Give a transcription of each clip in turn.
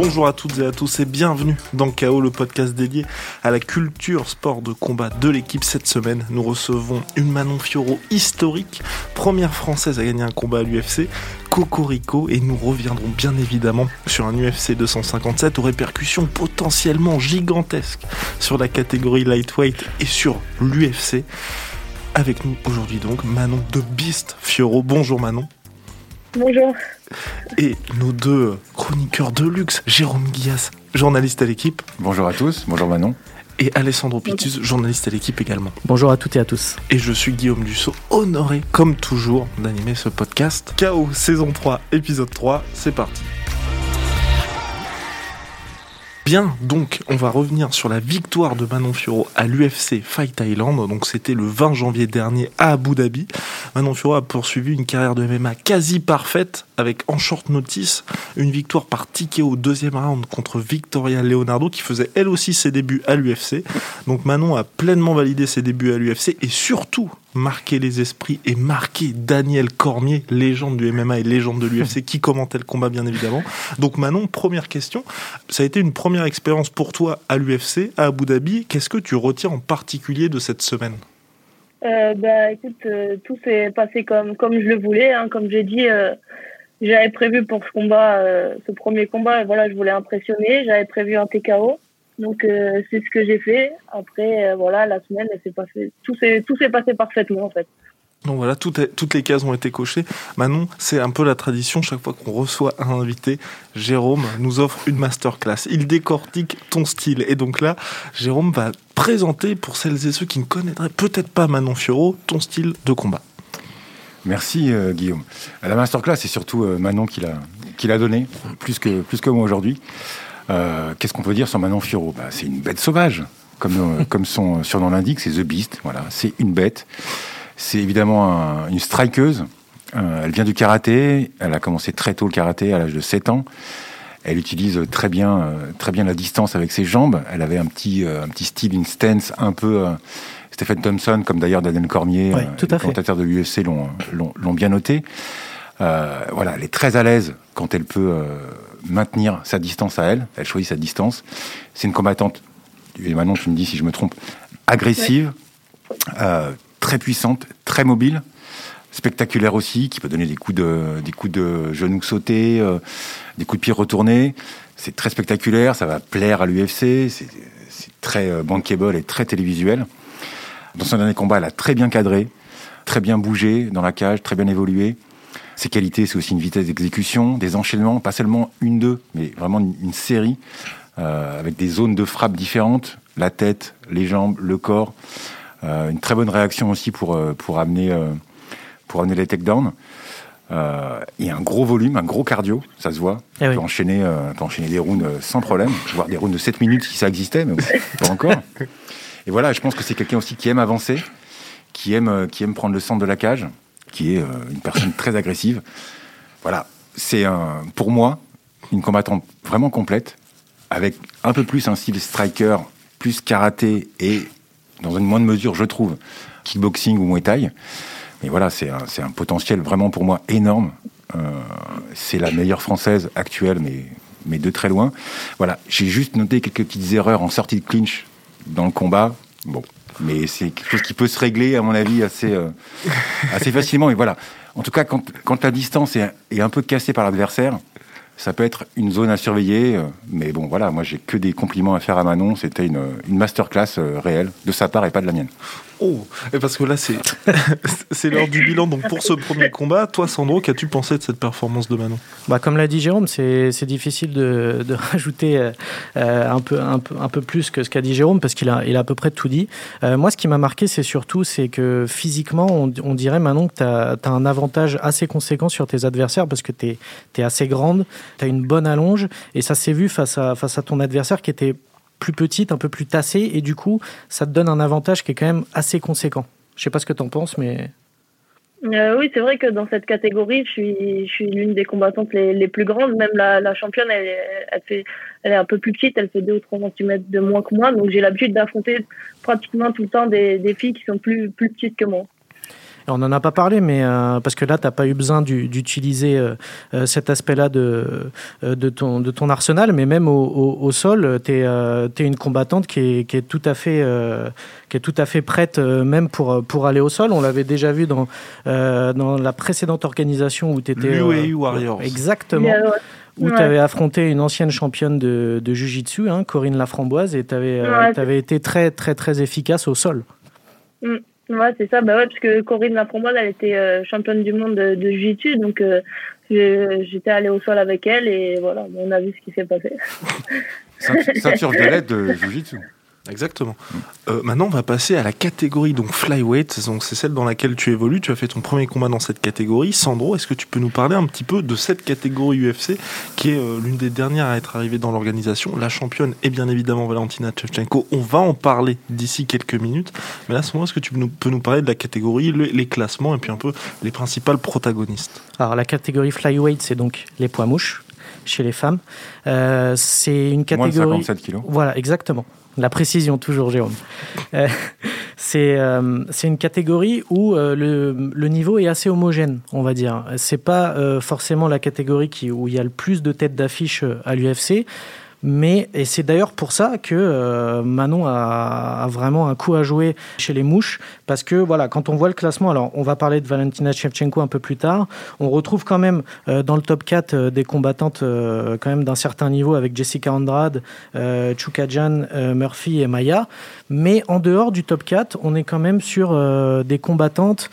Bonjour à toutes et à tous et bienvenue dans KO, le podcast dédié à la culture sport de combat de l'équipe. Cette semaine, nous recevons une Manon Fioro historique, première française à gagner un combat à l'UFC, Cocorico, et nous reviendrons bien évidemment sur un UFC 257 aux répercussions potentiellement gigantesques sur la catégorie lightweight et sur l'UFC. Avec nous aujourd'hui donc Manon de Beast Fioro. Bonjour Manon. Bonjour. Et nos deux chroniqueurs de luxe, Jérôme Guillas, journaliste à l'équipe. Bonjour à tous, bonjour Manon. Et Alessandro Pitus, journaliste à l'équipe également. Bonjour à toutes et à tous. Et je suis Guillaume Dussault, honoré comme toujours d'animer ce podcast. KO saison 3, épisode 3, c'est parti. Bien, donc on va revenir sur la victoire de Manon Fioro à l'UFC Fight Thailand. Donc c'était le 20 janvier dernier à Abu Dhabi. Manon Fioro a poursuivi une carrière de MMA quasi parfaite avec en short notice une victoire par ticket au deuxième round contre Victoria Leonardo qui faisait elle aussi ses débuts à l'UFC. Donc Manon a pleinement validé ses débuts à l'UFC et surtout marqué les esprits et marqué Daniel Cormier, légende du MMA et légende de l'UFC, qui commentait le combat bien évidemment. Donc Manon, première question, ça a été une première expérience pour toi à l'UFC, à Abu Dhabi. Qu'est-ce que tu retiens en particulier de cette semaine? Euh, bah, écoute, euh, tout s'est passé comme, comme je le voulais. Hein. Comme j'ai dit, euh, j'avais prévu pour ce combat, euh, ce premier combat, voilà, je voulais impressionner. J'avais prévu un TKO. Donc euh, c'est ce que j'ai fait. Après, euh, voilà, la semaine, elle s'est passée, tout s'est tout s'est passé parfaitement en fait. Donc voilà, toutes, est- toutes les cases ont été cochées. Manon, c'est un peu la tradition, chaque fois qu'on reçoit un invité, Jérôme nous offre une masterclass. Il décortique ton style. Et donc là, Jérôme va présenter, pour celles et ceux qui ne connaîtraient peut-être pas Manon Fioro, ton style de combat. Merci euh, Guillaume. La masterclass, c'est surtout euh, Manon qui l'a qui l'a donné, plus que, plus que moi aujourd'hui. Euh, Qu'est-ce qu'on peut dire sur Manon Fioro bah, C'est une bête sauvage, comme, euh, comme son surnom l'indique, c'est The Beast. Voilà, c'est une bête. C'est évidemment un- une strikeuse. Euh, elle vient du karaté. Elle a commencé très tôt le karaté, à l'âge de 7 ans. Elle utilise très bien, euh, très bien la distance avec ses jambes. Elle avait un petit, un petit style, une stance un peu euh, Stephen Thompson, comme d'ailleurs Daniel Cormier, Oui, tout à les commentateurs de l'UFC l'ont bien noté. Euh, voilà, elle est très à l'aise quand elle peut euh, maintenir sa distance à elle. Elle choisit sa distance. C'est une combattante, et maintenant tu me dis si je me trompe, agressive, euh, très puissante, très mobile, spectaculaire aussi, qui peut donner des coups de, des coups de genoux sautés, euh, des coups de pied retournés. C'est très spectaculaire, ça va plaire à l'UFC, c'est, très euh, bankable et très télévisuel. Dans son dernier combat, elle a très bien cadré, très bien bougé dans la cage, très bien évolué. Ses qualités, c'est aussi une vitesse d'exécution, des enchaînements, pas seulement une, deux, mais vraiment une, série, euh, avec des zones de frappe différentes, la tête, les jambes, le corps. Euh, une très bonne réaction aussi pour, euh, pour, amener, euh, pour amener les takedowns. Euh, et un gros volume, un gros cardio, ça se voit. Eh on oui. peut, enchaîner, euh, on peut enchaîner des rounds euh, sans problème, voire des rounds de 7 minutes si ça existait, mais pas encore. Et voilà, je pense que c'est quelqu'un aussi qui aime avancer, qui aime, qui aime prendre le centre de la cage, qui est euh, une personne très agressive. Voilà, c'est pour moi une combattante vraiment complète, avec un peu plus un style striker, plus karaté et, dans une moindre mesure, je trouve, kickboxing ou muay thai. Mais voilà, c'est un, c'est un potentiel vraiment pour moi énorme. Euh, c'est la meilleure française actuelle, mais, mais de très loin. Voilà, j'ai juste noté quelques petites erreurs en sortie de clinch dans le combat. Bon, mais c'est quelque chose qui peut se régler, à mon avis, assez, euh, assez facilement. Et voilà, en tout cas, quand, quand la distance est, est un peu cassée par l'adversaire, ça peut être une zone à surveiller. euh, Mais bon, voilà, moi, j'ai que des compliments à faire à Manon. C'était une, une masterclass euh, réelle de sa part et pas de la mienne. Oh, parce que là, c'est c'est l'heure du bilan. Donc pour ce premier combat, toi, Sandro, qu'as-tu pensé de cette performance de Manon? Bah, comme l'a dit Jérôme, c'est c'est difficile de, de rajouter euh, euh, un, peu, un, peu, un peu plus que ce qu'a dit Jérôme parce qu'il a, il a à peu près tout dit. Euh, moi, ce qui m'a marqué, c'est surtout c'est que physiquement, on, dirait maintenant que tu as, un avantage assez conséquent sur tes adversaires parce que tu es, assez grande, tu as une bonne allonge et ça s'est vu face à, face à ton adversaire qui était plus petite, un peu plus tassée et du coup, ça te donne un avantage qui est quand même assez conséquent. Je sais pas ce que tu en penses, mais. Euh, oui, c'est vrai que dans cette catégorie, je suis, je suis l'une des combattantes les, plus grandes. Même la, championne, elle, elle, fait, elle est un peu plus petite, elle fait 2 ou 3 cm de moins que moi. Donc j'ai l'habitude d'affronter pratiquement tout le temps des, des filles qui sont plus, plus petites que moi. On n'en a pas parlé, mais parce que là, tu n'as pas eu besoin d'utiliser cet aspect-là de, de, ton, de ton arsenal, mais même au, sol, tu es, es, une combattante qui est, qui est tout à fait qui est tout à fait prête même pour, pour aller au sol. On l'avait déjà vu dans, dans la précédente organisation où tu étais. Warriors. Exactement où tu avais affronté une ancienne championne de, de Jiu-Jitsu, hein, Corinne Laframboise, et tu avais, euh, été très, très, très efficace au sol. Mm. Ouais, c'est ça. Bah ouais, parce que Corinne Laframboise, elle était euh, championne du monde de, de donc euh, j'étais allé au sol avec elle, et voilà, on a vu ce qui s'est passé. Ceinture violette de Jiu-Jitsu. Exactement. Euh, maintenant, on va passer à la catégorie donc flyweight. Donc c'est celle dans laquelle tu évolues. Tu as fait ton premier combat dans cette catégorie. Sandro, est-ce que tu peux nous parler un petit peu de cette catégorie UFC qui est euh, l'une des dernières à être arrivée dans l'organisation? La championne est bien évidemment Valentina Shevchenko. On va en parler d'ici quelques minutes. Mais là, Sandro, est-ce que tu peux nous parler de la catégorie, les classements et puis un peu les principales protagonistes? Alors la catégorie flyweight, c'est donc les poids mouches chez les femmes. Euh, c'est une catégorie. Moins de 57 kilos. Voilà, exactement. La précision, toujours, Jérôme. Euh, euh, c'est une catégorie où euh, le, niveau est assez homogène, on va dire. C'est pas forcément la catégorie qui, où il y a le plus de têtes d'affiche à l'UFC. Mais, et c'est d'ailleurs pour ça que euh, Manon a, vraiment un coup à jouer chez les mouches, parce que voilà, quand on voit le classement, alors on va parler de Valentina Shevchenko un peu plus tard, on retrouve quand même euh, dans le top 4 euh, des combattantes quand même d'un certain niveau avec Jessica Andrade, Chukajan, Murphy et Maya, mais en dehors du top 4, on est quand même sur des combattantes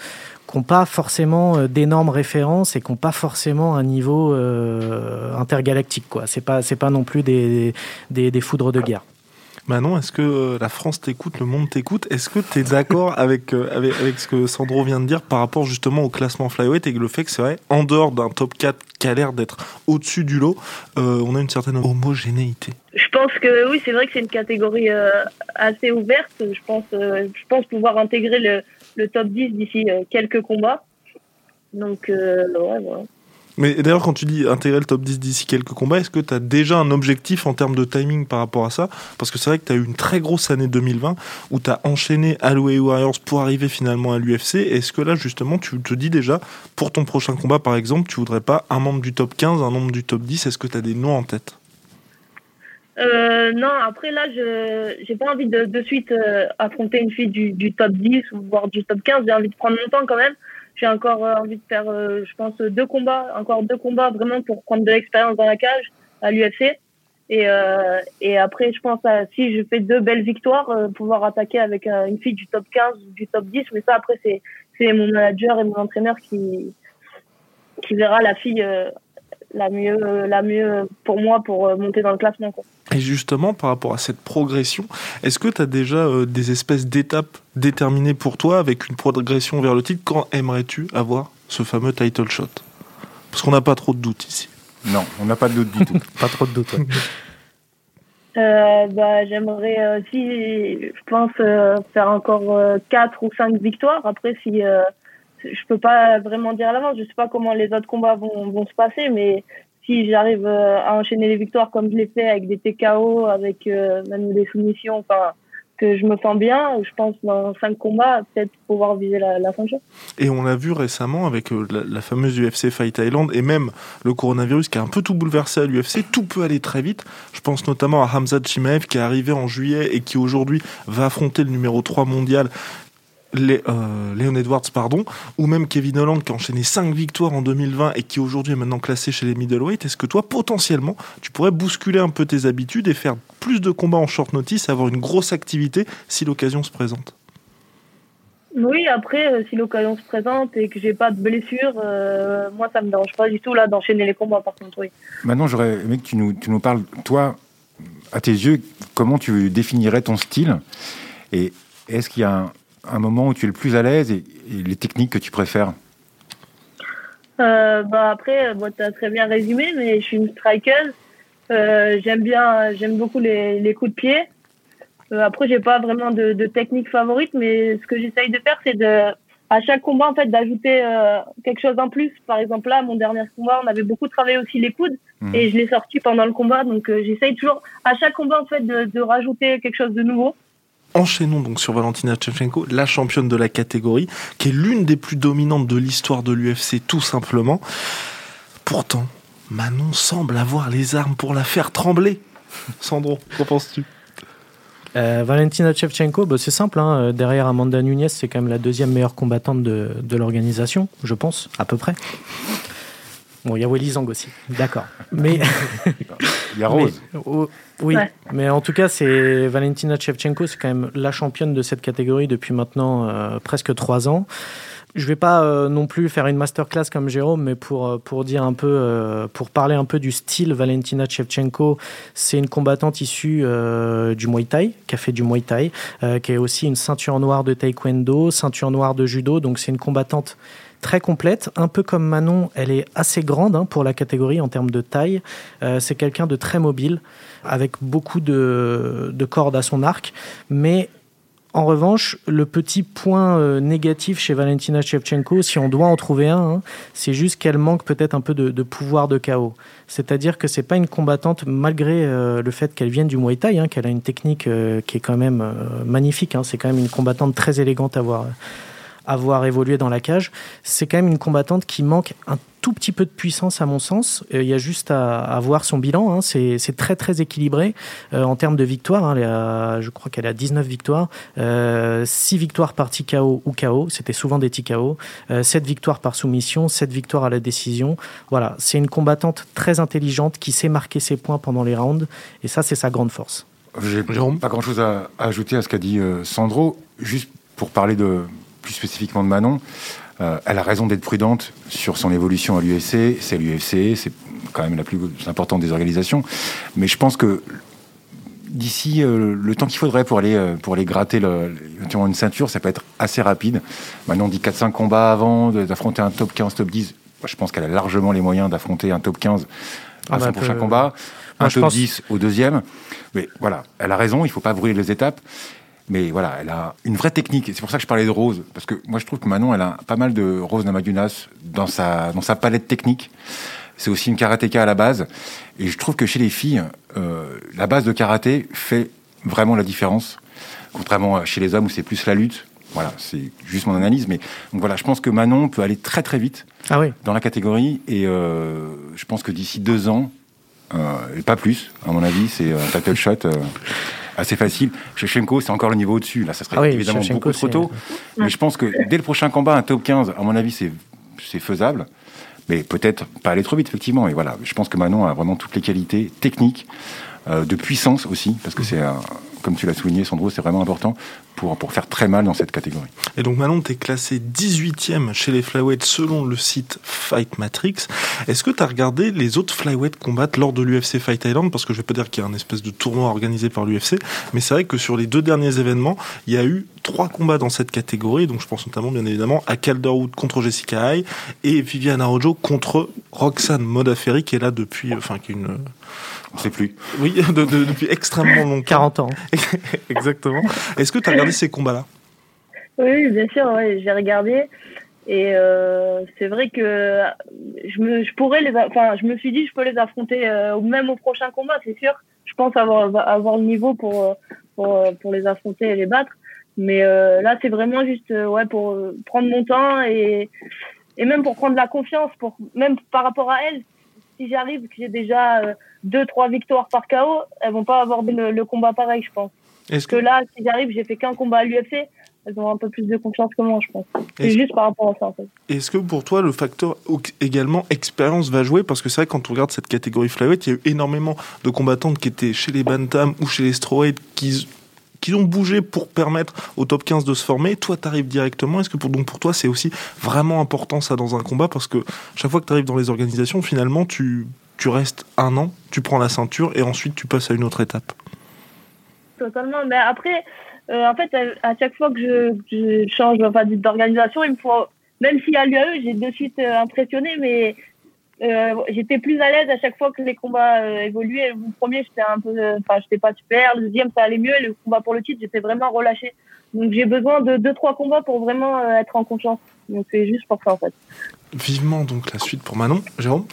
qui n'ont pas forcément euh, d'énormes références et qui n'ont pas forcément un niveau euh, intergalactique. Ce n'est pas, pas non plus des, des, des foudres de guerre. Manon, est-ce que euh, la France t'écoute, le monde t'écoute? Est-ce que tu es d'accord avec, avec, avec, ce que Sandro vient de dire par rapport justement au classement flyweight et le fait que c'est vrai, en dehors d'un top 4 qui a l'air d'être au-dessus du lot, on a une certaine homogénéité? Je pense que oui, c'est vrai que c'est une catégorie assez ouverte. Je pense, je pense pouvoir intégrer le, le top 10 d'ici euh, quelques combats. Donc, euh, ouais, voilà. Mais d'ailleurs, quand tu dis intégrer le top 10 d'ici quelques combats, est-ce que tu as déjà un objectif en termes de timing par rapport à ça? Parce que c'est vrai que tu eu une très grosse année 2020 où tu as enchaîné Alloy Warriors pour arriver finalement à l'UFC. Est-ce que là, justement, tu te dis déjà, pour ton prochain combat par exemple, tu voudrais pas un membre du top 15, un membre du top 10 Est-ce que tu as des noms en tête? Euh, non, après là, je j'ai pas envie de de suite euh, affronter une fille du, du top 10 ou voire du top 15. J'ai envie de prendre mon temps quand même. J'ai encore euh, envie de faire, je pense, deux combats, encore deux combats vraiment pour prendre de l'expérience dans la cage à l'UFC. Et, et après, je pense, à, si je fais deux belles victoires, pouvoir attaquer avec une fille du top 15 ou du top 10. Mais ça, après, c'est c'est mon manager et mon entraîneur qui qui verra la fille la mieux, la mieux pour moi pour euh, monter dans le classement. Quoi. Et justement, par rapport à cette progression, est-ce que tu as déjà euh, des espèces d'étapes déterminées pour toi avec une progression vers le titre? Quand aimerais-tu avoir ce fameux title shot? Parce qu'on n'a pas trop de doutes ici. Non, on n'a pas de doute du tout. pas trop de doutes. Euh, bah, j'aimerais aussi, je pense, faire encore 4 ou 5 victoires. Après, si je peux pas vraiment dire à l'avance. Je sais pas comment les autres combats vont, se passer, mais si j'arrive euh, à enchaîner les victoires comme je l'ai fait avec des TKO, avec euh, même des soumissions, enfin que je me sens bien, je pense dans cinq combats, peut-être pouvoir viser la, la ceinture. Et on l'a vu récemment avec euh, la, fameuse UFC Fight Thailand et même le coronavirus qui a un peu tout bouleversé à l'UFC. Tout peut aller très vite. Je pense notamment à Hamza Chimaev qui est arrivé en juillet et qui aujourd'hui va affronter le numéro 3 mondial euh, Léon Edwards, pardon, ou même Kevin Holland qui a enchaîné 5 victoires en 2020 et qui aujourd'hui est maintenant classé chez les middleweight, est-ce que toi, potentiellement, tu pourrais bousculer un peu tes habitudes et faire plus de combats en short notice, avoir une grosse activité si l'occasion se présente? Oui, après, euh, si l'occasion se présente et que j'ai pas de blessure, euh, moi, ça me dérange pas du tout là d'enchaîner les combats, par contre, oui. Maintenant, j'aurais aimé que tu nous, tu nous parles, toi, à tes yeux, comment tu définirais ton style? Et est-ce qu'il y a un, un moment où tu es le plus à l'aise et, les techniques que tu préfères euh, bah après, bon, tu as très bien résumé, mais je suis une striker. Euh, j'aime bien, j'aime beaucoup les, les, coups de pied. Euh, après, j'ai pas vraiment de, de, technique favorite, mais ce que j'essaye de faire, c'est de, à chaque combat, en fait, d'ajouter euh, quelque chose en plus. Par exemple, là, mon dernier combat, on avait beaucoup travaillé aussi les coudes mmh. et je l'ai sorti pendant le combat. Donc, euh, j'essaye toujours, à chaque combat, en fait, de, de rajouter quelque chose de nouveau. Enchaînons donc sur Valentina Shevchenko, la championne de la catégorie, qui est l'une des plus dominantes de l'histoire de l'UFC, tout simplement. Pourtant, Manon semble avoir les armes pour la faire trembler. Sandro, qu'en penses-tu? Euh, Valentina Shevchenko, bah, c'est simple. Hein. derrière Amanda Nunes, c'est quand même la deuxième meilleure combattante de l'organisation, je pense, à peu près. Bon, il y a Willy Zang aussi, d'accord. Mais il y a Rose. Oh, oui, mais en tout cas, c'est Valentina Shevchenko, c'est quand même la championne de cette catégorie depuis maintenant euh, presque trois ans. Je ne vais pas euh, non plus faire une masterclass comme Jérôme, mais pour, euh, pour dire un peu, pour parler un peu du style Valentina Shevchenko, c'est une combattante issue du Muay Thai, qui a fait du Muay Thai, qui est aussi une ceinture noire de Taekwondo, ceinture noire de judo, donc c'est une combattante très complète, un peu comme Manon, elle est assez grande hein, pour la catégorie en termes de taille. Euh, c'est quelqu'un de très mobile, avec beaucoup de, cordes à son arc, mais en revanche, le petit point euh, négatif chez Valentina Shevchenko, si on doit en trouver un, hein, c'est juste qu'elle manque peut-être un peu de, pouvoir de chaos. C'est-à-dire que c'est pas une combattante, malgré euh, le fait qu'elle vienne du Muay Thai, hein, qu'elle a une technique qui est quand même magnifique. c'est quand même une combattante très élégante à voir avoir évolué dans la cage. C'est quand même une combattante qui manque un tout petit peu de puissance à mon sens. Euh, il y a juste à, voir son bilan. Hein. C'est très très équilibré euh, en termes de victoires. Hein. je crois qu'elle a 19 victoires, euh, 6 victoires par TKO ou KO. C'était souvent des TKO. Euh, 7 victoires par soumission, 7 victoires à la décision. Voilà, c'est une combattante très intelligente qui sait marquer ses points pendant les rounds. Et ça, c'est sa grande force. J'ai pas grand chose à, ajouter à ce qu'a dit Sandro. Juste pour parler de, plus spécifiquement de Manon, euh, elle a raison d'être prudente sur son évolution à l'UFC. C'est l'UFC, c'est quand même la plus importante des organisations. Mais je pense que d'ici euh, le temps qu'il faudrait pour aller, euh, pour aller gratter le, une ceinture, ça peut être assez rapide. Manon dit 4-5 combats avant d'affronter un top 15, top 10. je pense qu'elle a largement les moyens d'affronter un top 15 à ah son prochain combat. Un top 10 au deuxième. Mais voilà, elle a raison, il ne faut pas brûler les étapes. Mais voilà, elle a une vraie technique. C'est pour ça que je parlais de Rose. Parce que moi, je trouve que Manon, elle a pas mal de Rose Namajunas dans sa, dans sa palette technique. C'est aussi une karatéka à la base. Et je trouve que chez les filles, euh, la base de karaté fait vraiment la différence. Contrairement à chez les hommes où c'est plus la lutte. Voilà, c'est juste mon analyse. Mais donc voilà, je pense que Manon peut aller très très vite ah oui. dans la catégorie. Et euh, je pense que d'ici deux ans, euh, et pas plus, à mon avis, c'est un title shot. Assez facile. Shevchenko, c'est encore le niveau au-dessus. Là, ça serait ah évidemment beaucoup trop tôt. Mais je pense que dès le prochain combat, un top 15, à mon avis, c'est faisable. Mais peut-être pas aller trop vite, effectivement. Et voilà, je pense que Manon a vraiment toutes les qualités techniques, euh, de puissance aussi, parce que c'est comme tu l'as souligné, Sandro, c'est vraiment important pour, pour faire très mal dans cette catégorie. Et donc Manon, tu es classé 18e chez les flyweights selon le site Fight Matrix. Est-ce que tu as regardé les autres flyweights combattre lors de l'UFC Fight Island? Parce que je vais pas dire qu'il y a un espèce de tournoi organisé par l'UFC, mais c'est vrai que sur les deux derniers événements, il y a eu trois combats dans cette catégorie. Donc je pense notamment, bien évidemment, à Calderwood contre Jessica Hay et Viviana Rojo contre Roxane Modafferi qui est là depuis, enfin, qui est une on sait plus. Oui, depuis extrêmement longtemps. 40 ans. Exactement. Est-ce que tu as regardé ces combats-là Oui, bien sûr, j'ai regardé. Et euh, c'est vrai que je me, je pourrais les, enfin, je me suis dit, je peux les affronter euh, même au prochain combat, c'est sûr. Je pense avoir, avoir le niveau pour, pour, pour les affronter et les battre. Mais euh, là, c'est vraiment juste, ouais, pour prendre mon temps et, et même pour prendre la confiance, pour même par rapport à elles. Si j'arrive, que j'ai déjà deux, trois victoires par KO, elles vont pas avoir le, combat pareil, je pense. Est-ce que... là, si j'arrive, j'ai fait qu'un combat à l'UFC, elles ont un peu plus de confiance que moi, je pense. C'est juste par rapport à ça, en fait. Est-ce que pour toi, le facteur également expérience va jouer? Parce que c'est vrai, quand on regarde cette catégorie flyweight, il y a eu énormément de combattantes qui étaient chez les bantam ou chez les strawweight qui qui ont bougé pour permettre au top 15 de se former. Toi, tu arrives directement. Est-ce que pour, donc pour toi, c'est aussi vraiment important ça dans un combat? Parce que chaque fois que tu arrives dans les organisations, finalement, tu tu restes un an, tu prends la ceinture et ensuite tu passes à une autre étape. Totalement. Mais après, euh, en fait, à, chaque fois que je, change enfin, d'organisation, il me faut, même s'il y a l'UAE, j'ai de suite euh, impressionné, mais euh, j'étais plus à l'aise à chaque fois que les combats évoluaient. Le premier, j'étais un peu, enfin, j'étais pas super. Le deuxième, ça allait mieux. le combat pour le titre, j'étais vraiment relâché. Donc, j'ai besoin de deux, trois combats pour vraiment être en confiance. Donc, c'est juste pour ça, en fait. Vivement, donc, la suite pour Manon. Jérôme?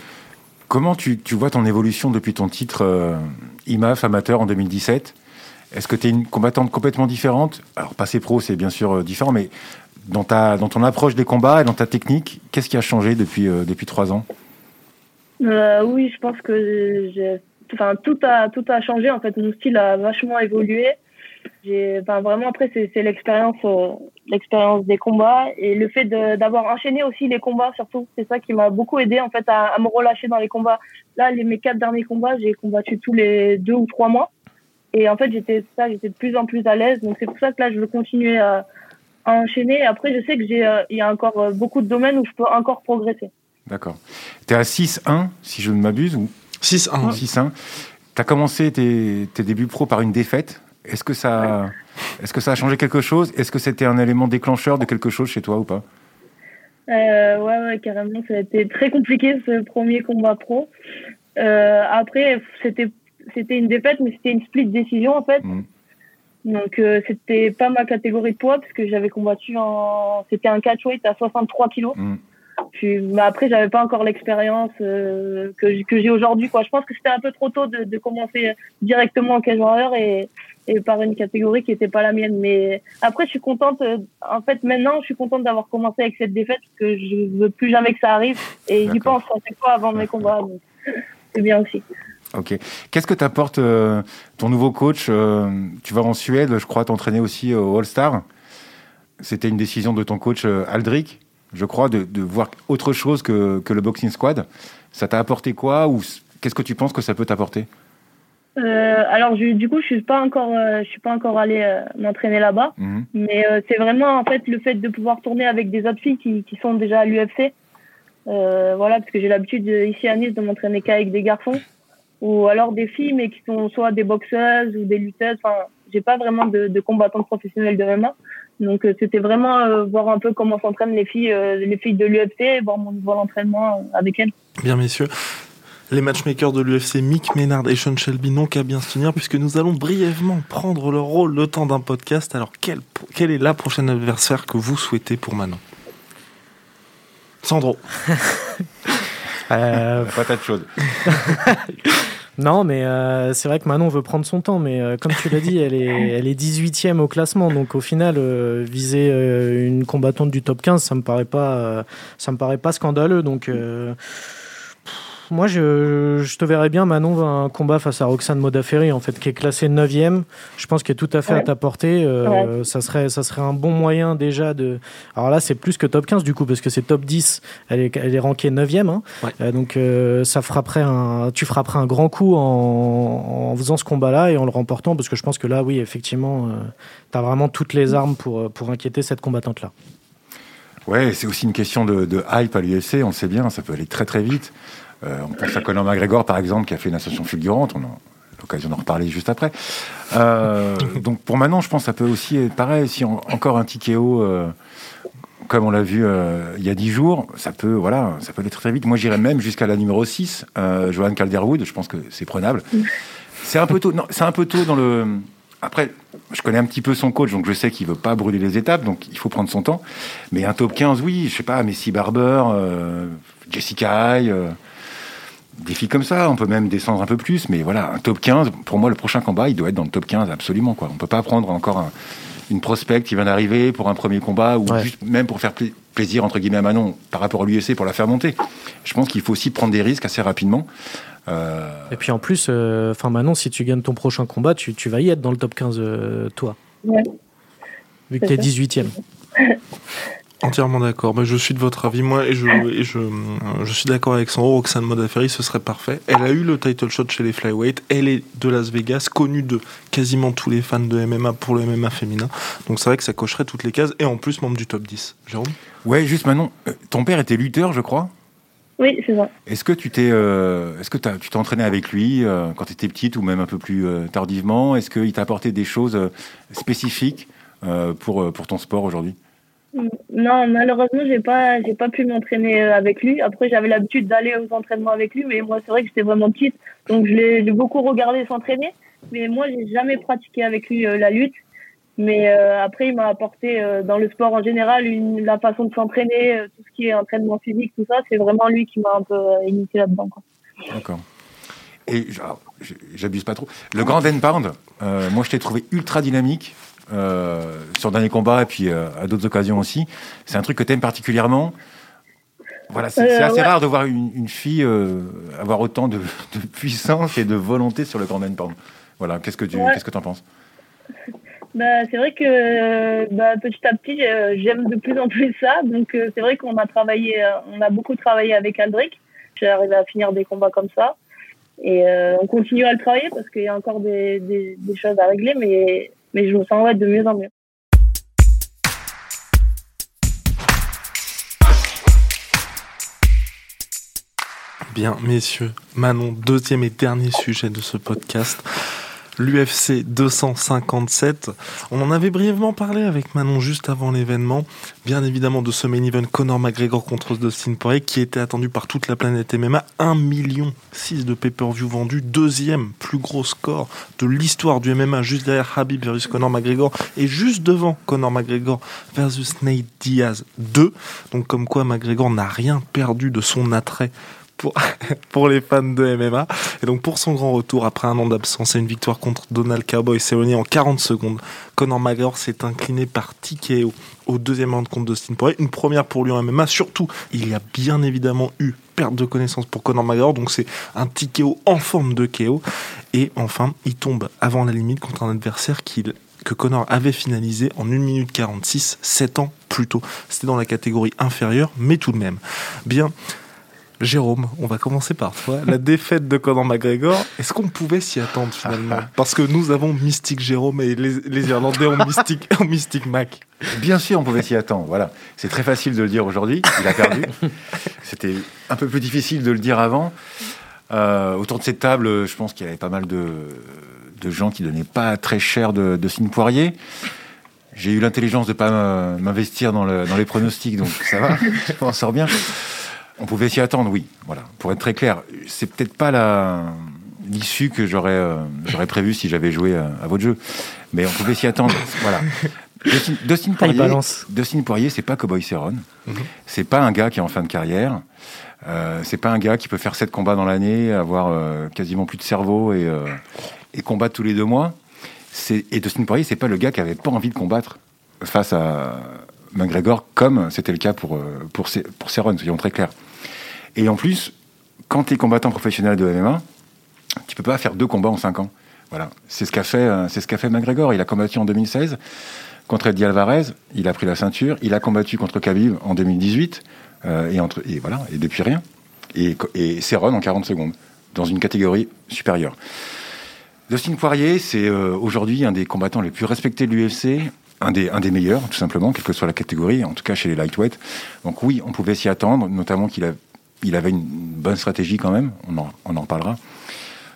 Comment tu, vois ton évolution depuis ton titre euh, IMAF amateur en 2017 Est-ce que tu es une combattante complètement différente? Alors, passer pro, c'est bien sûr différent, mais dans, ta, dans ton approche des combats et dans ta technique, qu'est-ce qui a changé depuis, depuis trois ans? Oui, je pense que enfin, tout, a, tout a changé. En fait, mon style a vachement évolué. Enfin, vraiment, après, c'est l'expérience des combats et le fait d'avoir enchaîné aussi les combats surtout. C'est ça qui m'a beaucoup aidé en fait à, me relâcher dans les combats. Là les mes quatre derniers combats j'ai combattu tous les deux ou trois mois et en fait j'étais ça j'étais de plus en plus à l'aise. Donc c'est pour ça que là je veux continuer à, enchaîner. Et après je sais que j'ai euh, il y a encore euh, beaucoup de domaines où je peux encore progresser. D'accord. Tu es à 6-1 si je ne m'abuse ou? 6-1 6-1 tu as commencé tes, tes débuts pro par une défaite. Est-ce que ça est-ce que ça a changé quelque chose? Est-ce que c'était un élément déclencheur de quelque chose chez toi ou pas? Euh, ouais, ouais, carrément. Ça a été très compliqué ce premier combat pro. Euh, après, c'était c'était une défaite, mais c'était une split décision en fait. Mm. Donc euh, c'était pas ma catégorie de poids parce que j'avais combattu en c'était un catchweight à 63 kilos. Mm. Puis, mais après j'avais pas encore l'expérience euh, que, que j'ai aujourd'hui quoi. Je pense que c'était un peu trop tôt de, de commencer directement en cage warrior et et par une catégorie qui n'était pas la mienne. Mais après, je suis contente. Euh, en fait, maintenant, je suis contente d'avoir commencé avec cette défaite parce que je veux plus jamais que ça arrive. Et j'y pense à chaque fois avant mes combats. C'est bien aussi. Ok. Qu'est-ce que t'apporte euh, ton nouveau coach euh, Tu vas en Suède, je crois, t'entraîner aussi au All-Star. C'était une décision de ton coach Aldric, je crois, de, de voir autre chose que, que le boxing squad. Ça t'a apporté quoi ou qu'est-ce que tu penses que ça peut t'apporter? Euh, alors du coup, je suis pas encore, euh, je suis pas encore allée euh, m'entraîner là-bas, mhm. mais euh, c'est vraiment en fait le fait de pouvoir tourner avec des autres filles qui, qui sont déjà à l'UFC. voilà, parce que j'ai l'habitude ici à Nice de m'entraîner qu'avec des garçons ou alors des filles, mais qui sont soit des boxeuses ou des lutteuses. Enfin, j'ai pas vraiment de, de combattantes professionnelles de MMA. Donc c'était vraiment voir un peu comment s'entraînent les filles, les filles de l'UFC, voir mon niveau d'entraînement avec elles. Bien messieurs, les matchmakers de l'UFC, Mick Ménard et Sean Shelby, n'ont qu'à bien se tenir puisque nous allons brièvement prendre leur rôle le temps d'un podcast. Alors, quel, quel est la prochaine adversaire que vous souhaitez pour Manon? Sandro euh... Pas tas de choses. Non, mais euh, c'est vrai que Manon veut prendre son temps, mais euh, comme tu l'as dit, elle est, elle est 18e au classement, donc au final, euh, viser une combattante du top 15, ça me paraît pas, ça me paraît pas scandaleux, donc moi, je, te verrais bien, Manon, un combat face à Roxane Modafferi, en fait, qui est classée 9e. Je pense qu'elle est tout à fait à ta portée. Euh, ça, serait, ça serait un bon moyen déjà de. Alors là, c'est plus que top 15, du coup, parce que c'est top 10. Elle est, elle est rankée 9e. Hein. Euh, donc, euh, ça frapperait un, tu frapperais un grand coup en, faisant ce combat-là et en le remportant, parce que je pense que là, oui, effectivement, tu as vraiment toutes les armes pour, pour inquiéter cette combattante-là. Ouais, c'est aussi une question de, de hype à l'UFC, on le sait bien, ça peut aller très très vite. Euh, on pense à Conor McGregor, par exemple, qui a fait une ascension fulgurante. On a l'occasion d'en reparler juste après. Euh, donc pour maintenant, je pense que ça peut aussi être pareil. Si encore un TKO, euh, comme on l'a vu il y a dix jours, ça peut, voilà, ça peut aller très, vite. Moi, j'irais même jusqu'à la numéro 6, Johan Calderwood. Je pense que c'est prenable. C'est un peu tôt. c'est un peu tôt dans le. Après, je connais un petit peu son coach, donc je sais qu'il veut pas brûler les étapes, donc il faut prendre son temps. Mais un top 15, oui, je sais pas, Messi Barber, Jessica Hay, des filles comme ça, on peut même descendre un peu plus, mais voilà, un top 15, pour moi, le prochain combat, il doit être dans le top 15, absolument. Quoi. On peut pas prendre encore une prospect qui vient d'arriver pour un premier combat, ou juste même pour faire plaisir, entre guillemets, à Manon, par rapport à l'UFC, pour la faire monter. Je pense qu'il faut aussi prendre des risques assez rapidement. Euh, Et puis en plus, euh, enfin Manon, si tu gagnes ton prochain combat, tu, vas y être dans le top 15, euh, toi. Ouais. Vu que tu es 18e. Entièrement d'accord. Bah, je suis de votre avis, moi, et je, et je, je suis d'accord avec son Roxane Modafferi, ce serait parfait. Elle a eu le title shot chez les Flyweight. Elle est de Las Vegas, connue de quasiment tous les fans de MMA pour le MMA féminin. Donc c'est vrai que ça cocherait toutes les cases. Et en plus, membre du top 10. Jérôme? Ouais, juste maintenant, euh, ton père était lutteur, je crois? Oui, c'est ça. Est-ce que tu t'es, euh, est-ce que tu t'es entraîné avec lui euh, quand tu étais petite ou même un peu plus tardivement? Est-ce qu'il t'a apporté des choses spécifiques pour, pour ton sport aujourd'hui? Non, malheureusement, j'ai pas, j'ai pas pu m'entraîner euh, avec lui. Après, j'avais l'habitude d'aller aux entraînements avec lui, mais moi, c'est vrai que j'étais vraiment petite, donc je l'ai beaucoup regardé s'entraîner. Mais moi, j'ai jamais pratiqué avec lui euh, la lutte. Mais euh, après, il m'a apporté dans le sport en général une, la façon de s'entraîner, tout ce qui est entraînement physique, tout ça. C'est vraiment lui qui m'a un peu initié là-dedans. D'accord. Et j'abuse pas trop. Le Grand Pound, euh, moi je t'ai trouvé ultra dynamique euh, sur le dernier combat et puis euh, à d'autres occasions aussi. C'est un truc que tu aimes particulièrement? Voilà, c'est assez rare de voir une, fille avoir autant de, puissance et de volonté sur le Grand Pound. Voilà, qu'est-ce que tu qu'est-ce que en penses? Bah, c'est vrai que bah, petit à petit, j'aime de plus en plus ça. Donc, c'est vrai qu'on a travaillé, on a beaucoup travaillé avec Aldric. J'ai arrivé à finir des combats comme ça. Et euh, on continue à le travailler parce qu'il y a encore des, des, des, choses à régler, mais, mais je me sens ouais, de mieux en mieux. Bien, messieurs, Manon, deuxième et dernier sujet de ce podcast l'UFC 257. On en avait brièvement parlé avec Manon juste avant l'événement. Bien évidemment de ce main event Conor McGregor contre Dustin Poirier qui était attendu par toute la planète MMA. 1 million 6 de pay-per-view vendus. Deuxième plus gros score de l'histoire du MMA juste derrière Habib versus Conor McGregor et juste devant Conor McGregor versus Nate Diaz 2. Donc comme quoi McGregor n'a rien perdu de son attrait pour, les fans de MMA. Et donc pour son grand retour après un an d'absence et une victoire contre Donald Cowboy Cerrone en 40 secondes, Conor McGregor s'est incliné par TKO au deuxième round contre Dustin Poirier. Une première pour lui en MMA. Surtout, il y a bien évidemment eu perte de connaissance pour Conor McGregor. Donc c'est un TKO en forme de KO. Et enfin, il tombe avant la limite contre un adversaire que Conor avait finalisé en 1 minute 46, 7 ans plus tôt. C'était dans la catégorie inférieure, mais tout de même. Bien, Jérôme, on va commencer par toi. La défaite de Conor McGregor, est-ce qu'on pouvait s'y attendre finalement? Parce que nous avons Mystique Jérôme et les, Irlandais ont Mystique, Mystique Mac. Bien sûr, on pouvait s'y attendre. Voilà, c'est très facile de le dire aujourd'hui. Il a perdu. C'était un peu plus difficile de le dire avant. Euh, autour de cette table, je pense qu'il y avait pas mal de, gens qui donnaient pas très cher de, de signe Poirier. J'ai eu l'intelligence de pas m'investir dans, dans, les pronostics, donc ça va, je m'en sors bien. On pouvait s'y attendre, oui. Voilà. Pour être très clair, c'est peut-être pas la l'issue que j'aurais euh, j'aurais prévu si j'avais joué à, votre jeu, mais on pouvait s'y attendre. voilà. Dustin, Poirier, Dustin Poirier, c'est pas Cowboy Cerrone. Mhm. C'est pas un gars qui est en fin de carrière. Euh, c'est pas un gars qui peut faire sept combats dans l'année, avoir euh, quasiment plus de cerveau et, euh, et combattre tous les deux mois. Et Dustin Poirier, c'est pas le gars qui avait pas envie de combattre face à McGregor, comme c'était le cas pour, pour, pour Cerrone, soyons très clairs. Et en plus, quand tu es combattant professionnel de MMA, tu peux pas faire deux combats en cinq ans. Voilà, c'est ce qu'a fait, euh, c'est ce qu'a fait McGregor. Il a combattu en 2016 contre Eddie Alvarez. Il a pris la ceinture. Il a combattu contre Khabib en 2018 euh, et voilà et depuis rien. Et, et en 40 secondes dans une catégorie supérieure. Dustin Poirier, c'est euh, aujourd'hui un des combattants les plus respectés de l'UFC, un des, un des meilleurs, tout simplement, quelle que soit la catégorie, en tout cas chez les lightweight. Donc oui, on pouvait s'y attendre, notamment qu'il a il avait une bonne stratégie quand même, on en, on en parlera.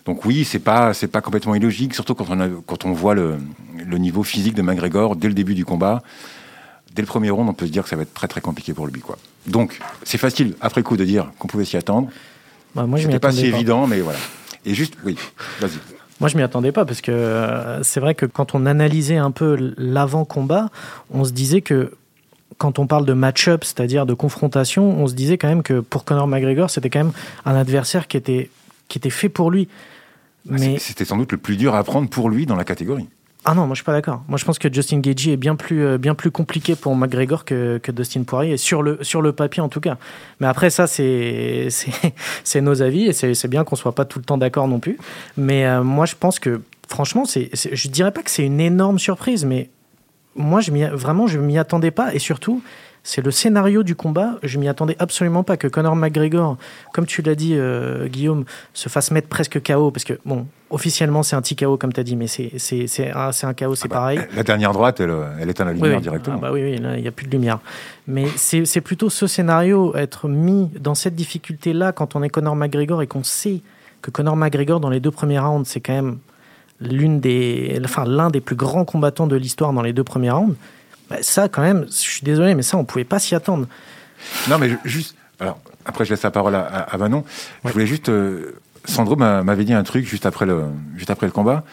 Donc oui, c'est pas c'est pas complètement illogique, surtout quand on quand on voit le, le, niveau physique de McGregor dès le début du combat. Dès le premier round, on peut se dire que ça va être très très compliqué pour lui quoi. Donc c'est facile après coup de dire qu'on pouvait s'y attendre. Bah, moi, C'était pas si évident, mais voilà. Et juste, oui, vas-y. Moi, je m'y attendais pas parce que euh, c'est vrai que quand on analysait un peu l'avant-combat, on se disait que quand on parle de match-up, c'est-à-dire de confrontation, on se disait quand même que pour Conor McGregor, c'était quand même un adversaire qui était, qui était fait pour lui. Ah, Mais c'était sans doute le plus dur à prendre pour lui dans la catégorie. Ah non, moi je suis pas d'accord. Moi je pense que Justin Gagey est bien plus, euh, bien plus compliqué pour McGregor que, que Dustin Poirier, sur le, sur le papier en tout cas. Mais après ça, c'est, c'est, nos avis et c'est, bien qu'on soit pas tout le temps d'accord non plus. Mais euh, moi je pense que franchement, c'est, je dirais pas que c'est une énorme surprise, mais moi, je vraiment, je m'y attendais pas. Et surtout, c'est le scénario du combat. Je m'y attendais absolument pas que Conor McGregor, comme tu l'as dit, euh, Guillaume, se fasse mettre presque KO. Parce que, bon, officiellement, c'est un petit KO, comme tu as dit, mais c'est un, un KO, c'est ah bah, pareil. La dernière droite, elle, elle éteint la lumière directement. Ah bah oui, oui, il n'y a plus de lumière. Mais c'est plutôt ce scénario, être mis dans cette difficulté-là quand on est Conor McGregor et qu'on sait que Conor McGregor, dans les deux premiers rounds, c'est quand même l'une des, enfin, l'un des plus grands combattants de l'histoire dans les deux premiers rounds, bah, ça, quand même, je suis désolé, mais ça, on pouvait pas s'y attendre. Non, mais juste. Alors, après, je laisse la parole à, à Manon. Je voulais juste. Euh, Sandro m'avait dit un truc juste après le, juste après le combat.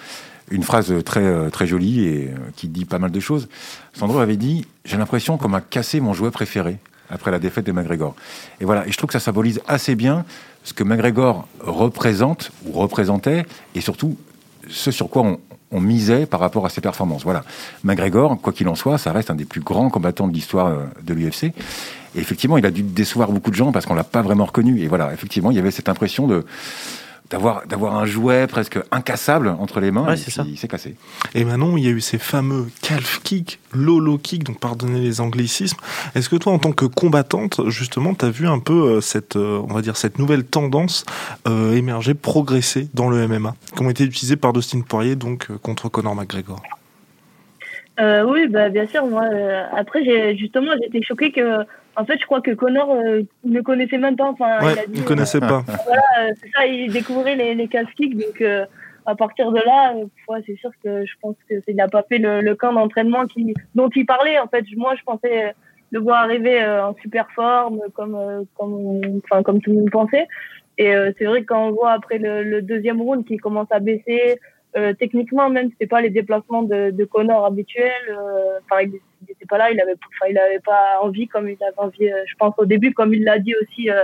Une phrase très, euh, très jolie et euh, qui dit pas mal de choses. Sandro avait dit J'ai l'impression qu'on m'a cassé mon jouet préféré. après la défaite de McGregor. Et voilà, et je trouve que ça symbolise assez bien ce que McGregor représente ou représentait, et surtout ce sur quoi on, on misait par rapport à ses performances. Voilà. McGregor, quoi qu'il en soit, ça reste un des plus grands combattants de l'histoire euh, de l'UFC. Et effectivement, il a dû décevoir beaucoup de gens parce qu'on l'a pas vraiment reconnu. Et voilà, effectivement, il y avait cette impression de d'avoir d'avoir un jouet presque incassable entre les mains Ouais, et c'est puis ça. il s'est cassé. Et maintenant, il y a eu ces fameux calf kick, lolo kick, donc pardonnez les anglicismes. Est-ce que toi, en tant que combattante, justement, tu as vu un peu euh, cette, euh, on va dire, cette nouvelle tendance euh, émerger, progresser dans le MMA, qui ont été utilisées par Dustin Poirier, donc euh, contre Conor McGregor? Euh, oui, bah, bien sûr. Moi, euh, après, j'ai justement, j'étais choquée que, en fait, je crois que Connor euh, ne connaissait même pas. Enfin, Ouais, il ne connaissait pas. euh, voilà, euh, c'est ça, il découvrait les, les calf kicks. Donc, euh, à partir de là, euh, ouais, c'est sûr que je pense que c'est- il n'a pas fait le, le camp d'entraînement qui, dont il parlait. En fait, moi, je pensais le voir arriver euh, en super forme, comme, euh, comme, enfin, comme tout le monde pensait. Et euh, c'est vrai que quand on voit après le, le deuxième round qui commence à baisser, euh, techniquement même c'était pas les déplacements de, de Connor habituels euh, enfin il n'était pas là il avait enfin il avait pas envie comme il avait envie euh, je pense au début comme il l'a dit aussi euh,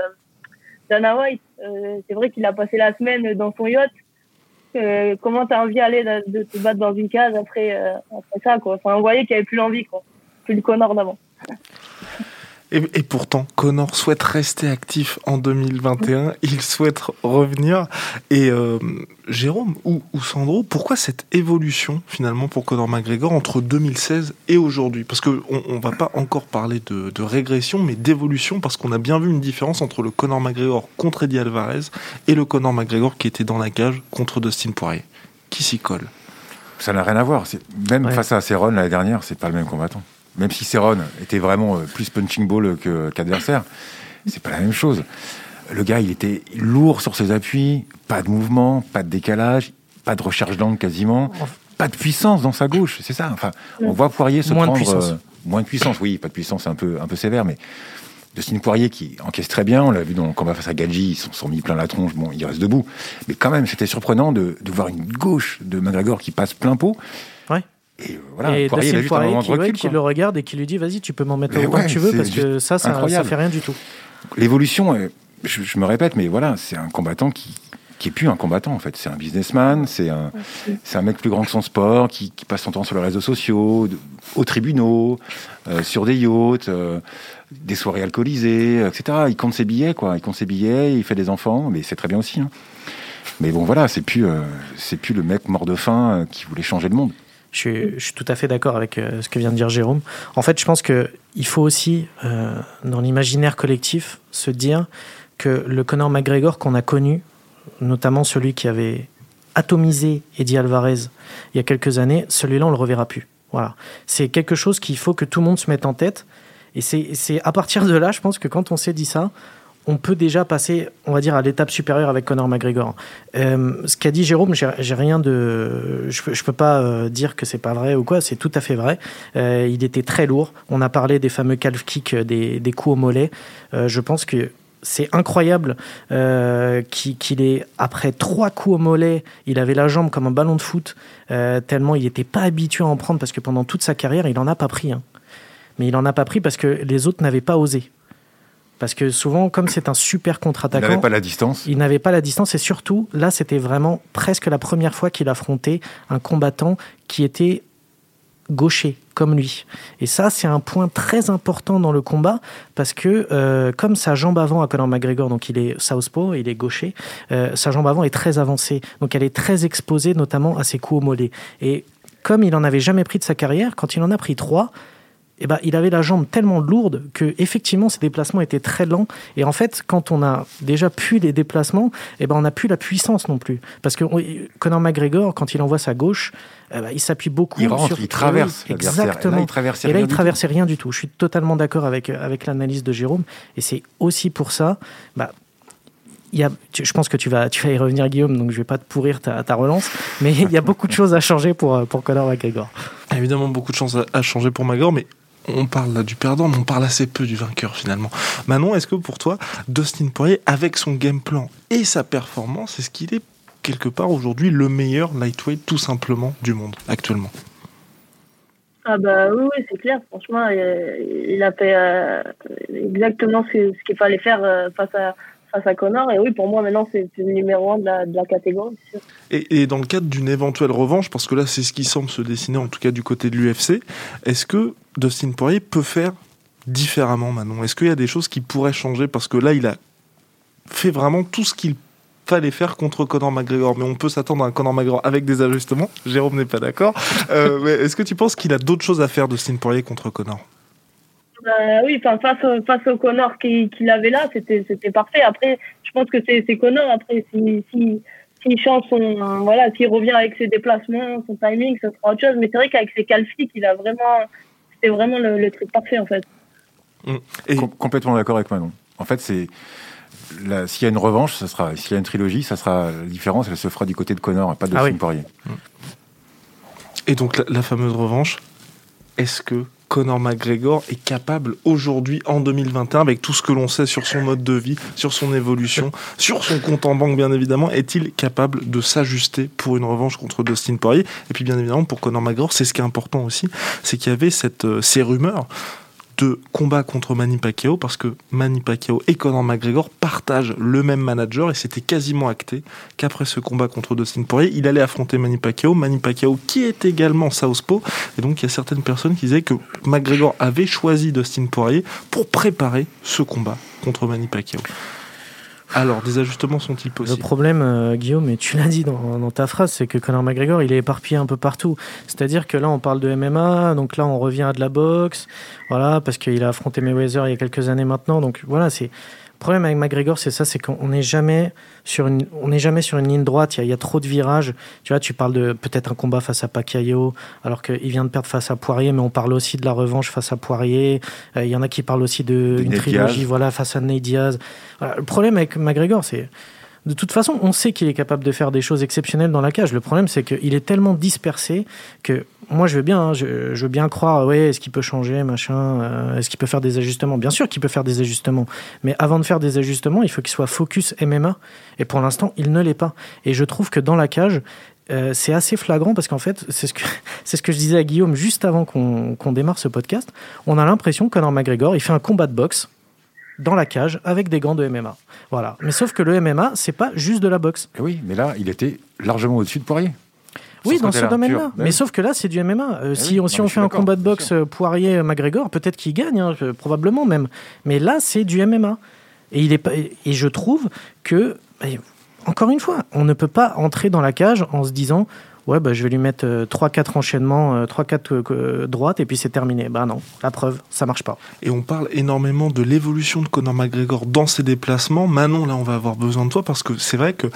Dana White Euh, c'est vrai qu'il a passé la semaine dans son yacht. Comment t'as envie d'aller de, te battre dans une case après après ça quoi? Enfin on voyait qu'il avait plus l'envie quoi. Plus le Connor d'avant Et, et pourtant, Connor souhaite rester actif en 2021. Il souhaite revenir. Et euh, Jérôme ou, ou Sandro, pourquoi cette évolution finalement pour Connor McGregor entre 2016 et aujourd'hui? Parce que on, on va pas encore parler de, de régression, mais d'évolution, parce qu'on a bien vu une différence entre le Connor McGregor contre Eddie Alvarez et le Connor McGregor qui était dans la cage contre Dustin Poirier. Qui s'y colle? Ça n'a rien à voir. Même Ouais. face à Cerrone l'année dernière, c'est pas le même combattant. Même si Cerrone était vraiment euh, plus punching ball qu'adversaire, c'est pas la même chose. Le gars, il était lourd sur ses appuis, pas de mouvement, pas de décalage, pas de recherche d'angle quasiment, pas de puissance dans sa gauche. C'est ça. Enfin, on voit Poirier se Moins de prendre puissance. euh, moins de puissance. Oui, pas de puissance, c'est un peu un peu sévère, mais Dustin Poirier qui encaisse très bien, on l'a vu dans le combat face à Gadji, ils se sont mis plein la tronche, bon, il reste debout. Mais quand même, c'était surprenant de, de voir une gauche de McGregor qui passe plein pot. Et euh, voilà, et Poirier, il a juste un de qui, ouais, qui le regarde et qui lui dit vas-y tu peux m'en mettre Mais autant ouais, que tu veux parce que ça ça, ça fait rien du tout L'évolution, euh, je, je me répète, mais voilà, c'est un combattant qui qui est plus un combattant en fait, c'est un businessman, c'est un c'est un mec plus grand que son sport, qui, qui passe son temps sur les réseaux sociaux, aux tribunaux, euh, sur des yachts, euh, des soirées alcoolisées, etc. Il compte ses billets, quoi. Il compte ses billets, il fait des enfants, mais c'est très bien aussi. hein. Mais bon, voilà, c'est plus euh, c'est plus le mec mort de faim euh, qui voulait changer le monde. Je suis, tout à fait d'accord avec euh, ce que vient de dire Jérôme. En fait, je pense que il faut aussi, euh, dans l'imaginaire collectif, se dire que le Conor McGregor qu'on a connu, notamment celui qui avait atomisé Eddie Alvarez il y a quelques années, celui-là, on le reverra plus. Voilà. C'est quelque chose qu'il faut que tout le monde se mette en tête. Et c'est à partir de là, je pense que quand on s'est dit ça, on peut déjà passer, on va dire, à l'étape supérieure avec Conor McGregor. Euh, ce qu'a dit Jérôme, j'ai rien de, je je peux pas euh, dire que c'est pas vrai ou quoi. C'est tout à fait vrai. Euh, il était très lourd. On a parlé des fameux calf kicks, des, coups au mollet. Je pense que c'est incroyable euh, qu'il ait, après trois coups au mollet, il avait la jambe comme un ballon de foot, tellement il n'était pas habitué à en prendre parce que pendant toute sa carrière, il en a pas pris. hein. Mais il en a pas pris parce que les autres n'avaient pas osé. Parce que souvent, comme c'est un super Il contre-attaquant, n'avait pas la distance. il n'avait pas la distance et surtout, là, c'était vraiment presque la première fois qu'il affrontait un combattant qui était gaucher comme lui. Et ça, c'est un point très important dans le combat parce que euh, comme sa jambe avant à Conor McGregor, donc il est southpaw, il est gaucher, euh, sa jambe avant est très avancée, donc elle est très exposée notamment à ses coups au mollet. Et comme il en avait jamais pris de sa carrière, quand il en a pris trois, eh ben, il avait la jambe tellement lourde que effectivement ses déplacements étaient très lents. Et en fait quand on a déjà pu les déplacements eh ben on n'a plus la puissance non plus. Parce que on- Conor McGregor quand il envoie sa gauche eh ben, il s'appuie beaucoup Il rentre, sur il traverse Oui, l'adversaire. Et là, exactement. il traversait et là rien il du traversait rien du tout. Je suis totalement d'accord avec avec l'analyse de Jérôme. Et c'est aussi pour ça bah il y a, tu- je pense que tu vas, tu vas y revenir, Guillaume, donc je vais pas te pourrir ta, ta relance, mais il y a beaucoup de choses à changer pour, pour Conor McGregor. Évidemment, beaucoup de choses à, à changer pour McGregor, mais on parle là du perdant, mais on parle assez peu du vainqueur finalement. Manon, est-ce que pour toi, Dustin Poirier, avec son game plan et sa performance, est-ce qu'il est quelque part aujourd'hui le meilleur lightweight tout simplement du monde actuellement? Ah bah oui, c'est clair. Franchement, il, a fait euh, exactement ce, qu'il fallait faire euh, face à face à Connor. Et oui, pour moi, maintenant, c'est le numéro un de la, catégorie. Et, et, dans le cadre d'une éventuelle revanche, parce que là, c'est ce qui semble se dessiner, en tout cas du côté de l'UFC, est-ce que Dustin Poirier peut faire différemment, Manon? Est-ce qu'il y a des choses qui pourraient changer? Parce que là, il a fait vraiment tout ce qu'il fallait faire contre Conor McGregor. Mais on peut s'attendre à un Conor McGregor avec des ajustements. Jérôme n'est pas d'accord. Euh, est-ce que tu penses qu'il a d'autres choses à faire Dustin Poirier contre Conor? Bah, oui, face, au, face au Connor qu'il avait là, c'était parfait. Après, je pense que c'est Connor. Après, si, si, change son, voilà, s'il revient avec ses déplacements, son timing, ça sera autre chose. Mais c'est vrai qu'avec ses calfiques, il a vraiment, c'était vraiment le, truc parfait en fait. Mmh. Et... complètement d'accord avec Manon. En fait, c'est s'il y a une revanche, ça sera. S'il y a une trilogie, ça sera la différence. Elle se fera du côté de Connor, pas de ah Poirier. Mmh. Et donc la, fameuse revanche, est-ce que Conor McGregor est capable aujourd'hui, en 2021, avec tout ce que l'on sait sur son mode de vie, sur son évolution, sur son compte en banque, bien évidemment, est-il capable de s'ajuster pour une revanche contre Dustin Poirier? Et puis, bien évidemment, pour Conor McGregor, c'est ce qui est important aussi, c'est qu'il y avait cette, euh, ces rumeurs de combat contre Manny Pacquiao parce que Manny Pacquiao et Conor McGregor partagent le même manager et c'était quasiment acté qu'après ce combat contre Dustin Poirier, il allait affronter Manny Pacquiao, Manny Pacquiao qui est également Southpaw et donc il y a certaines personnes qui disaient que McGregor avait choisi Dustin Poirier pour préparer ce combat contre Manny Pacquiao. Alors, des ajustements sont-ils possibles? Le problème, euh, Guillaume, et tu l'as dit dans, ta phrase, c'est que Conor McGregor, il est éparpillé un peu partout. C'est-à-dire que là, on parle de MMA, donc là, on revient à de la boxe, voilà, parce qu'il a affronté Mayweather il y a quelques années maintenant. Donc voilà, c'est le problème avec McGregor, c'est ça, c'est qu'on n'est jamais sur une, on n'est jamais sur une ligne droite. Il y, a, trop de virages. Tu vois, tu parles de peut-être un combat face à Pacquiao, alors qu'il vient de perdre face à Poirier, mais on parle aussi de la revanche face à Poirier. Euh, il y en a qui parlent aussi de, une trilogie, voilà, face à Nate Diaz. le problème avec McGregor, c'est de toute façon, on sait qu'il est capable de faire des choses exceptionnelles dans la cage. Le problème, c'est qu'il est tellement dispersé que moi, je veux bien, hein, je, veux bien croire, ouais, est-ce qu'il peut changer, euh, est-ce qu'il peut faire des ajustements? Bien sûr qu'il peut faire des ajustements, mais avant de faire des ajustements, il faut qu'il soit focus MMA. Et pour l'instant, il ne l'est pas. Et je trouve que dans la cage, euh, c'est assez flagrant parce qu'en fait, c'est ce, que, ce que je disais à Guillaume juste avant qu'on, qu'on démarre ce podcast. On a l'impression que Conor McGregor, il fait un combat de boxe dans la cage avec des gants de MMA. Voilà. Mais sauf que le MMA, c'est pas juste de la boxe. Eh oui, mais là, il était largement au-dessus de Poirier. Oui, dans ce domaine-là. Mais sauf que là, c'est du MMA. Euh, eh si, on, si on fait un combat de boxe euh, Poirier-McGregor, peut-être qu'il gagne, hein, probablement même. Mais là, c'est du MMA. Et, il est pas, et je trouve que, encore une fois, on ne peut pas entrer dans la cage en se disant ouais, bah, je vais lui mettre 3-4 euh, enchaînements, 3-4 euh, euh, droites, et puis c'est terminé. Bah non, la preuve, ça marche pas. Et on parle énormément de l'évolution de Conor McGregor dans ses déplacements. Manon, là, on va avoir besoin de toi, parce que c'est vrai que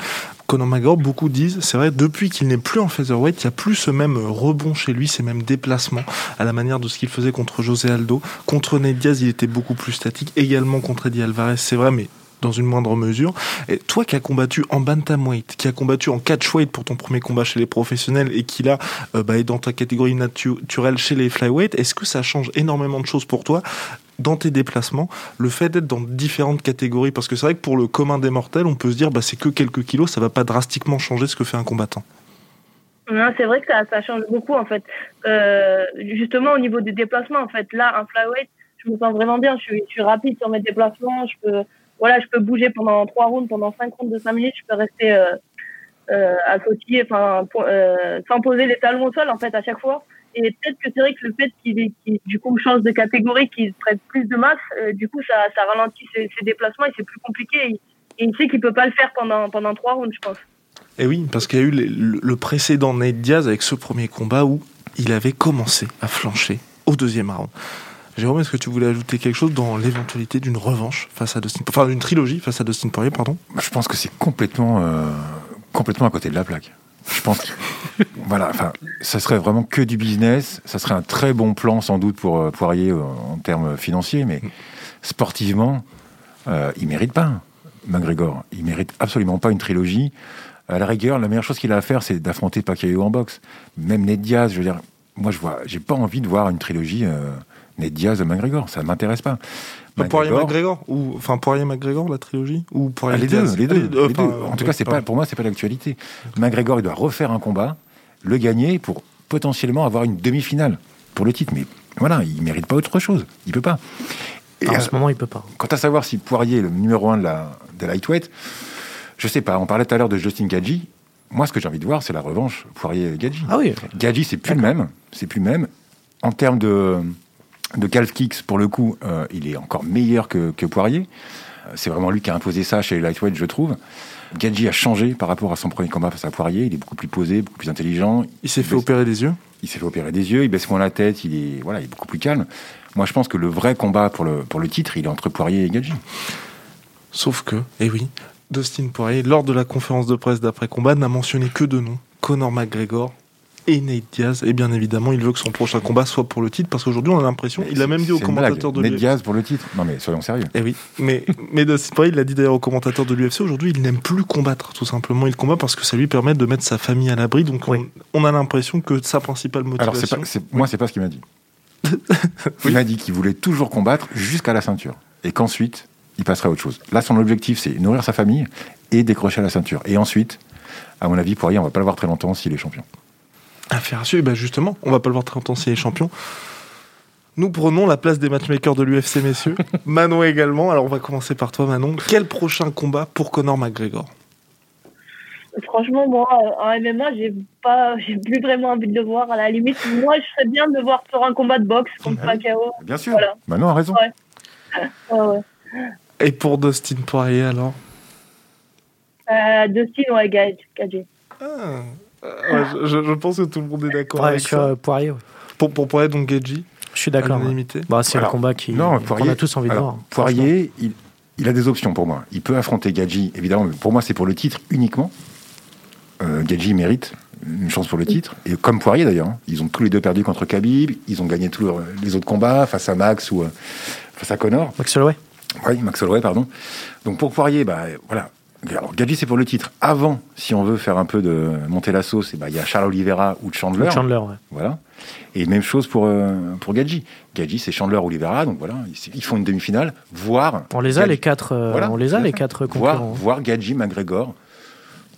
Conor McGregor, beaucoup disent, c'est vrai, depuis qu'il n'est plus en featherweight, il n'y a plus ce même rebond chez lui, ces mêmes déplacements, à la manière de ce qu'il faisait contre José Aldo. Contre Ned Diaz, il était beaucoup plus statique. Également contre Eddie Alvarez, c'est vrai, mais dans une moindre mesure. Toi qui as combattu en bantamweight, qui as combattu en catchweight pour ton premier combat chez les professionnels et qui là euh, bah, est dans ta catégorie naturelle chez les flyweight, est-ce que ça change énormément de choses pour toi dans tes déplacements, le fait d'être dans différentes catégories, parce que c'est vrai que pour le commun des mortels, on peut se dire bah c'est que quelques kilos, ça va pas drastiquement changer ce que fait un combattant. C'est vrai que ça, ça, change beaucoup en fait. Euh, justement au niveau des déplacements, en fait, là un flyweight, je me sens vraiment bien. Je suis, je suis rapide sur mes déplacements, je peux voilà, je peux bouger pendant trois rounds, pendant cinq rounds de cinq minutes, je peux rester euh, euh, à sautiller, enfin, euh, sans poser les talons au sol, en fait, à chaque fois. Et peut-être que c'est vrai que le fait qu'il, du coup, change de catégorie, qu'il prenne plus de masse, du coup, ça, ça ralentit ses, déplacements et c'est plus compliqué. Et, il sait qu'il peut pas le faire pendant, pendant trois rounds, je pense. Et oui, parce qu'il y a eu le, le précédent Nate Diaz avec ce premier combat où il avait commencé à flancher au deuxième round. Jérôme, est-ce que tu voulais ajouter quelque chose dans l'éventualité d'une revanche face à Dustin, enfin d'une trilogie face à Dustin Poirier, pardon? Je pense que c'est complètement, euh, complètement à côté de la plaque. Je pense que, voilà, enfin, ça serait vraiment que du business. Ça serait un très bon plan sans doute pour euh, Poirier euh, en termes financiers, mais sportivement, euh, il mérite pas. McGregor, il mérite absolument pas une trilogie. À la rigueur, la meilleure chose qu'il a à faire, c'est d'affronter Pacquiao en boxe. Même Ned Diaz, je veux dire, moi, je vois, j'ai pas envie de voir une trilogie. Ned Diaz de McGregor, ça m'intéresse pas. Poirier McGregor ou enfin Poirier McGregor la trilogie ou Poirier les, deux, les deux, les deux, En tout cas, c'est pas pour moi, c'est pas l'actualité. McGregor, il doit refaire un combat, le gagner pour potentiellement avoir une demi-finale. pour le titre. Mais voilà, il mérite pas autre chose. Il peut pas. Et en ce moment, il peut pas. Quant à savoir si Poirier est le numéro un de la, de lightweight, je sais pas. On parlait tout à l'heure de Justin Gadji. Moi, ce que j'ai envie de voir, c'est la revanche Poirier-Gadji. Ah oui. Gadji, c'est plus le même. C'est plus le même. En termes de, de calf kicks, pour le coup, euh, il est encore meilleur que, que Poirier. Euh, c'est vraiment lui qui a imposé ça chez les lightweight, je trouve. Gadji a changé par rapport à son premier combat face à Poirier. Il est beaucoup plus posé, beaucoup plus intelligent. Il s'est fait opérer des yeux Il s'est fait opérer des yeux, il baisse moins la tête, il est, voilà, il est beaucoup plus calme. Moi, je pense que le vrai combat pour le, pour le titre, il est entre Poirier et Gadji. Sauf que, eh oui, Dustin Poirier, lors de la conférence de presse d'après-combat, n'a mentionné que deux noms Conor McGregor et Nate Diaz. Et bien évidemment, il veut que son prochain combat soit pour le titre, parce qu'aujourd'hui, on a l'impression, il l'a même dit au commentateur de Nate Diaz pour le titre Non mais soyons sérieux. Eh oui, mais, mais Poirier, il l'a dit d'ailleurs au commentateur de l'UFC, aujourd'hui, il n'aime plus combattre, tout simplement. Il combat parce que ça lui permet de mettre sa famille à l'abri, donc on, a l'impression que sa principale motivation... Alors, c'est moi, c'est pas ce qu'il m'a dit. il m'a dit qu'il voulait toujours combattre jusqu'à la ceinture. Et qu'ensuite, il passerait à autre chose. Là, son objectif, c'est nourrir sa famille et décrocher la ceinture. Et ensuite, à mon avis, Poirier, on va pas le voir très longtemps s'il est champion. Affaire à suivre, bah justement, on va pas le voir très longtemps s'il est champion. Nous prenons la place des matchmakers de l'UFC, messieurs. Manon également. Alors, on va commencer par toi, Manon. Quel prochain combat pour Conor McGregor? Franchement, moi, en MMA, j'ai pas, j'ai plus vraiment envie de le voir. À la limite, moi, je serais bien de le voir sur un combat de boxe contre ah Pacquiao. Bien sûr. Manon a raison. ouais. Et pour Dustin Poirier, alors? Euh, Dustin, ouais, Gadji. Ah, euh, je, pense que tout le monde est d'accord avec sur ça. Poirier. Pour, pour Poirier, donc Gadji Je suis d'accord. Bah, c'est un combat qui, non, qu'on a tous envie de voir. Poirier, il, il, a des options pour moi. Il peut affronter Gadji, évidemment. Pour moi, c'est pour le titre uniquement. Euh, Gadji mérite une chance pour le titre. Et comme Poirier d'ailleurs, hein. ils ont tous les deux perdu contre Khabib, ils ont gagné tous les autres combats face à Max ou euh, face à Connor. Max Holloway. Oui, Max Holloway, pardon. Donc pour Poirier, bah, voilà. Alors, Gadji, c'est pour le titre. Avant, si on veut faire un peu de monter la sauce, eh bah, il y a Charles Oliveira ou Chandler. Chandler, ouais. Voilà. Et même chose pour, euh, pour Gadji. Gadji, c'est Chandler Oliveira, donc voilà, ils font une demi-finale, voire. On les a les quatre, euh, on les a les quatre concurrents. Voir, voir Gadji, McGregor,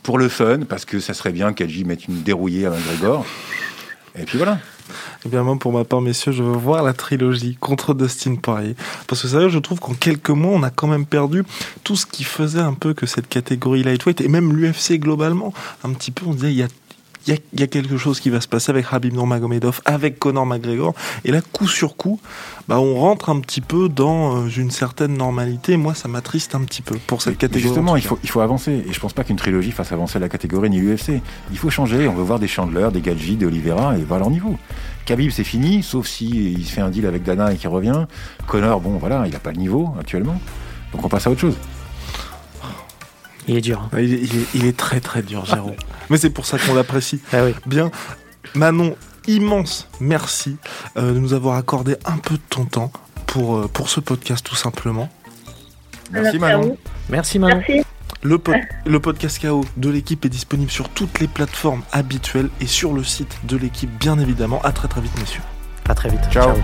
pour le fun, parce que ça serait bien qu'Gadji mette une dérouillée à McGregor. Et puis voilà. Eh bien, moi, pour ma part, messieurs, je veux voir la trilogie contre Dustin Poirier. Parce que, sérieux, je trouve qu'en quelques mois, on a quand même perdu tout ce qui faisait un peu que cette catégorie lightweight, et même l'UFC globalement, un petit peu, on disait, il y a il y, a quelque chose qui va se passer avec Habib Nurmagomedov, avec Conor McGregor. Et là, coup sur coup, bah, on rentre un petit peu dans euh, une certaine normalité. Moi, ça m'attriste un petit peu pour cette catégorie. Justement, il faut, il faut avancer. Et je pense pas qu'une trilogie fasse avancer la catégorie ni l'UFC. Il faut changer. On veut voir des Chandler, des Gadji, des Oliveira et voir leur niveau. Khabib, c'est fini, sauf si il se fait un deal avec Dana et qu'il revient. Conor, bon, voilà, il n'a pas le niveau actuellement. Donc on passe à autre chose. Il est dur. Hein. Il, est, très très dur, Jérôme. Mais c'est pour ça qu'on l'apprécie. Ah oui. Bien. Manon, immense merci euh, de nous avoir accordé un peu de ton temps pour, euh, pour ce podcast tout simplement. Merci, Manon. Merci Manon. Le, le, podcast KO de l'équipe est disponible sur toutes les plateformes habituelles et sur le site de l'équipe bien évidemment. À très très vite messieurs. À très vite. Ciao.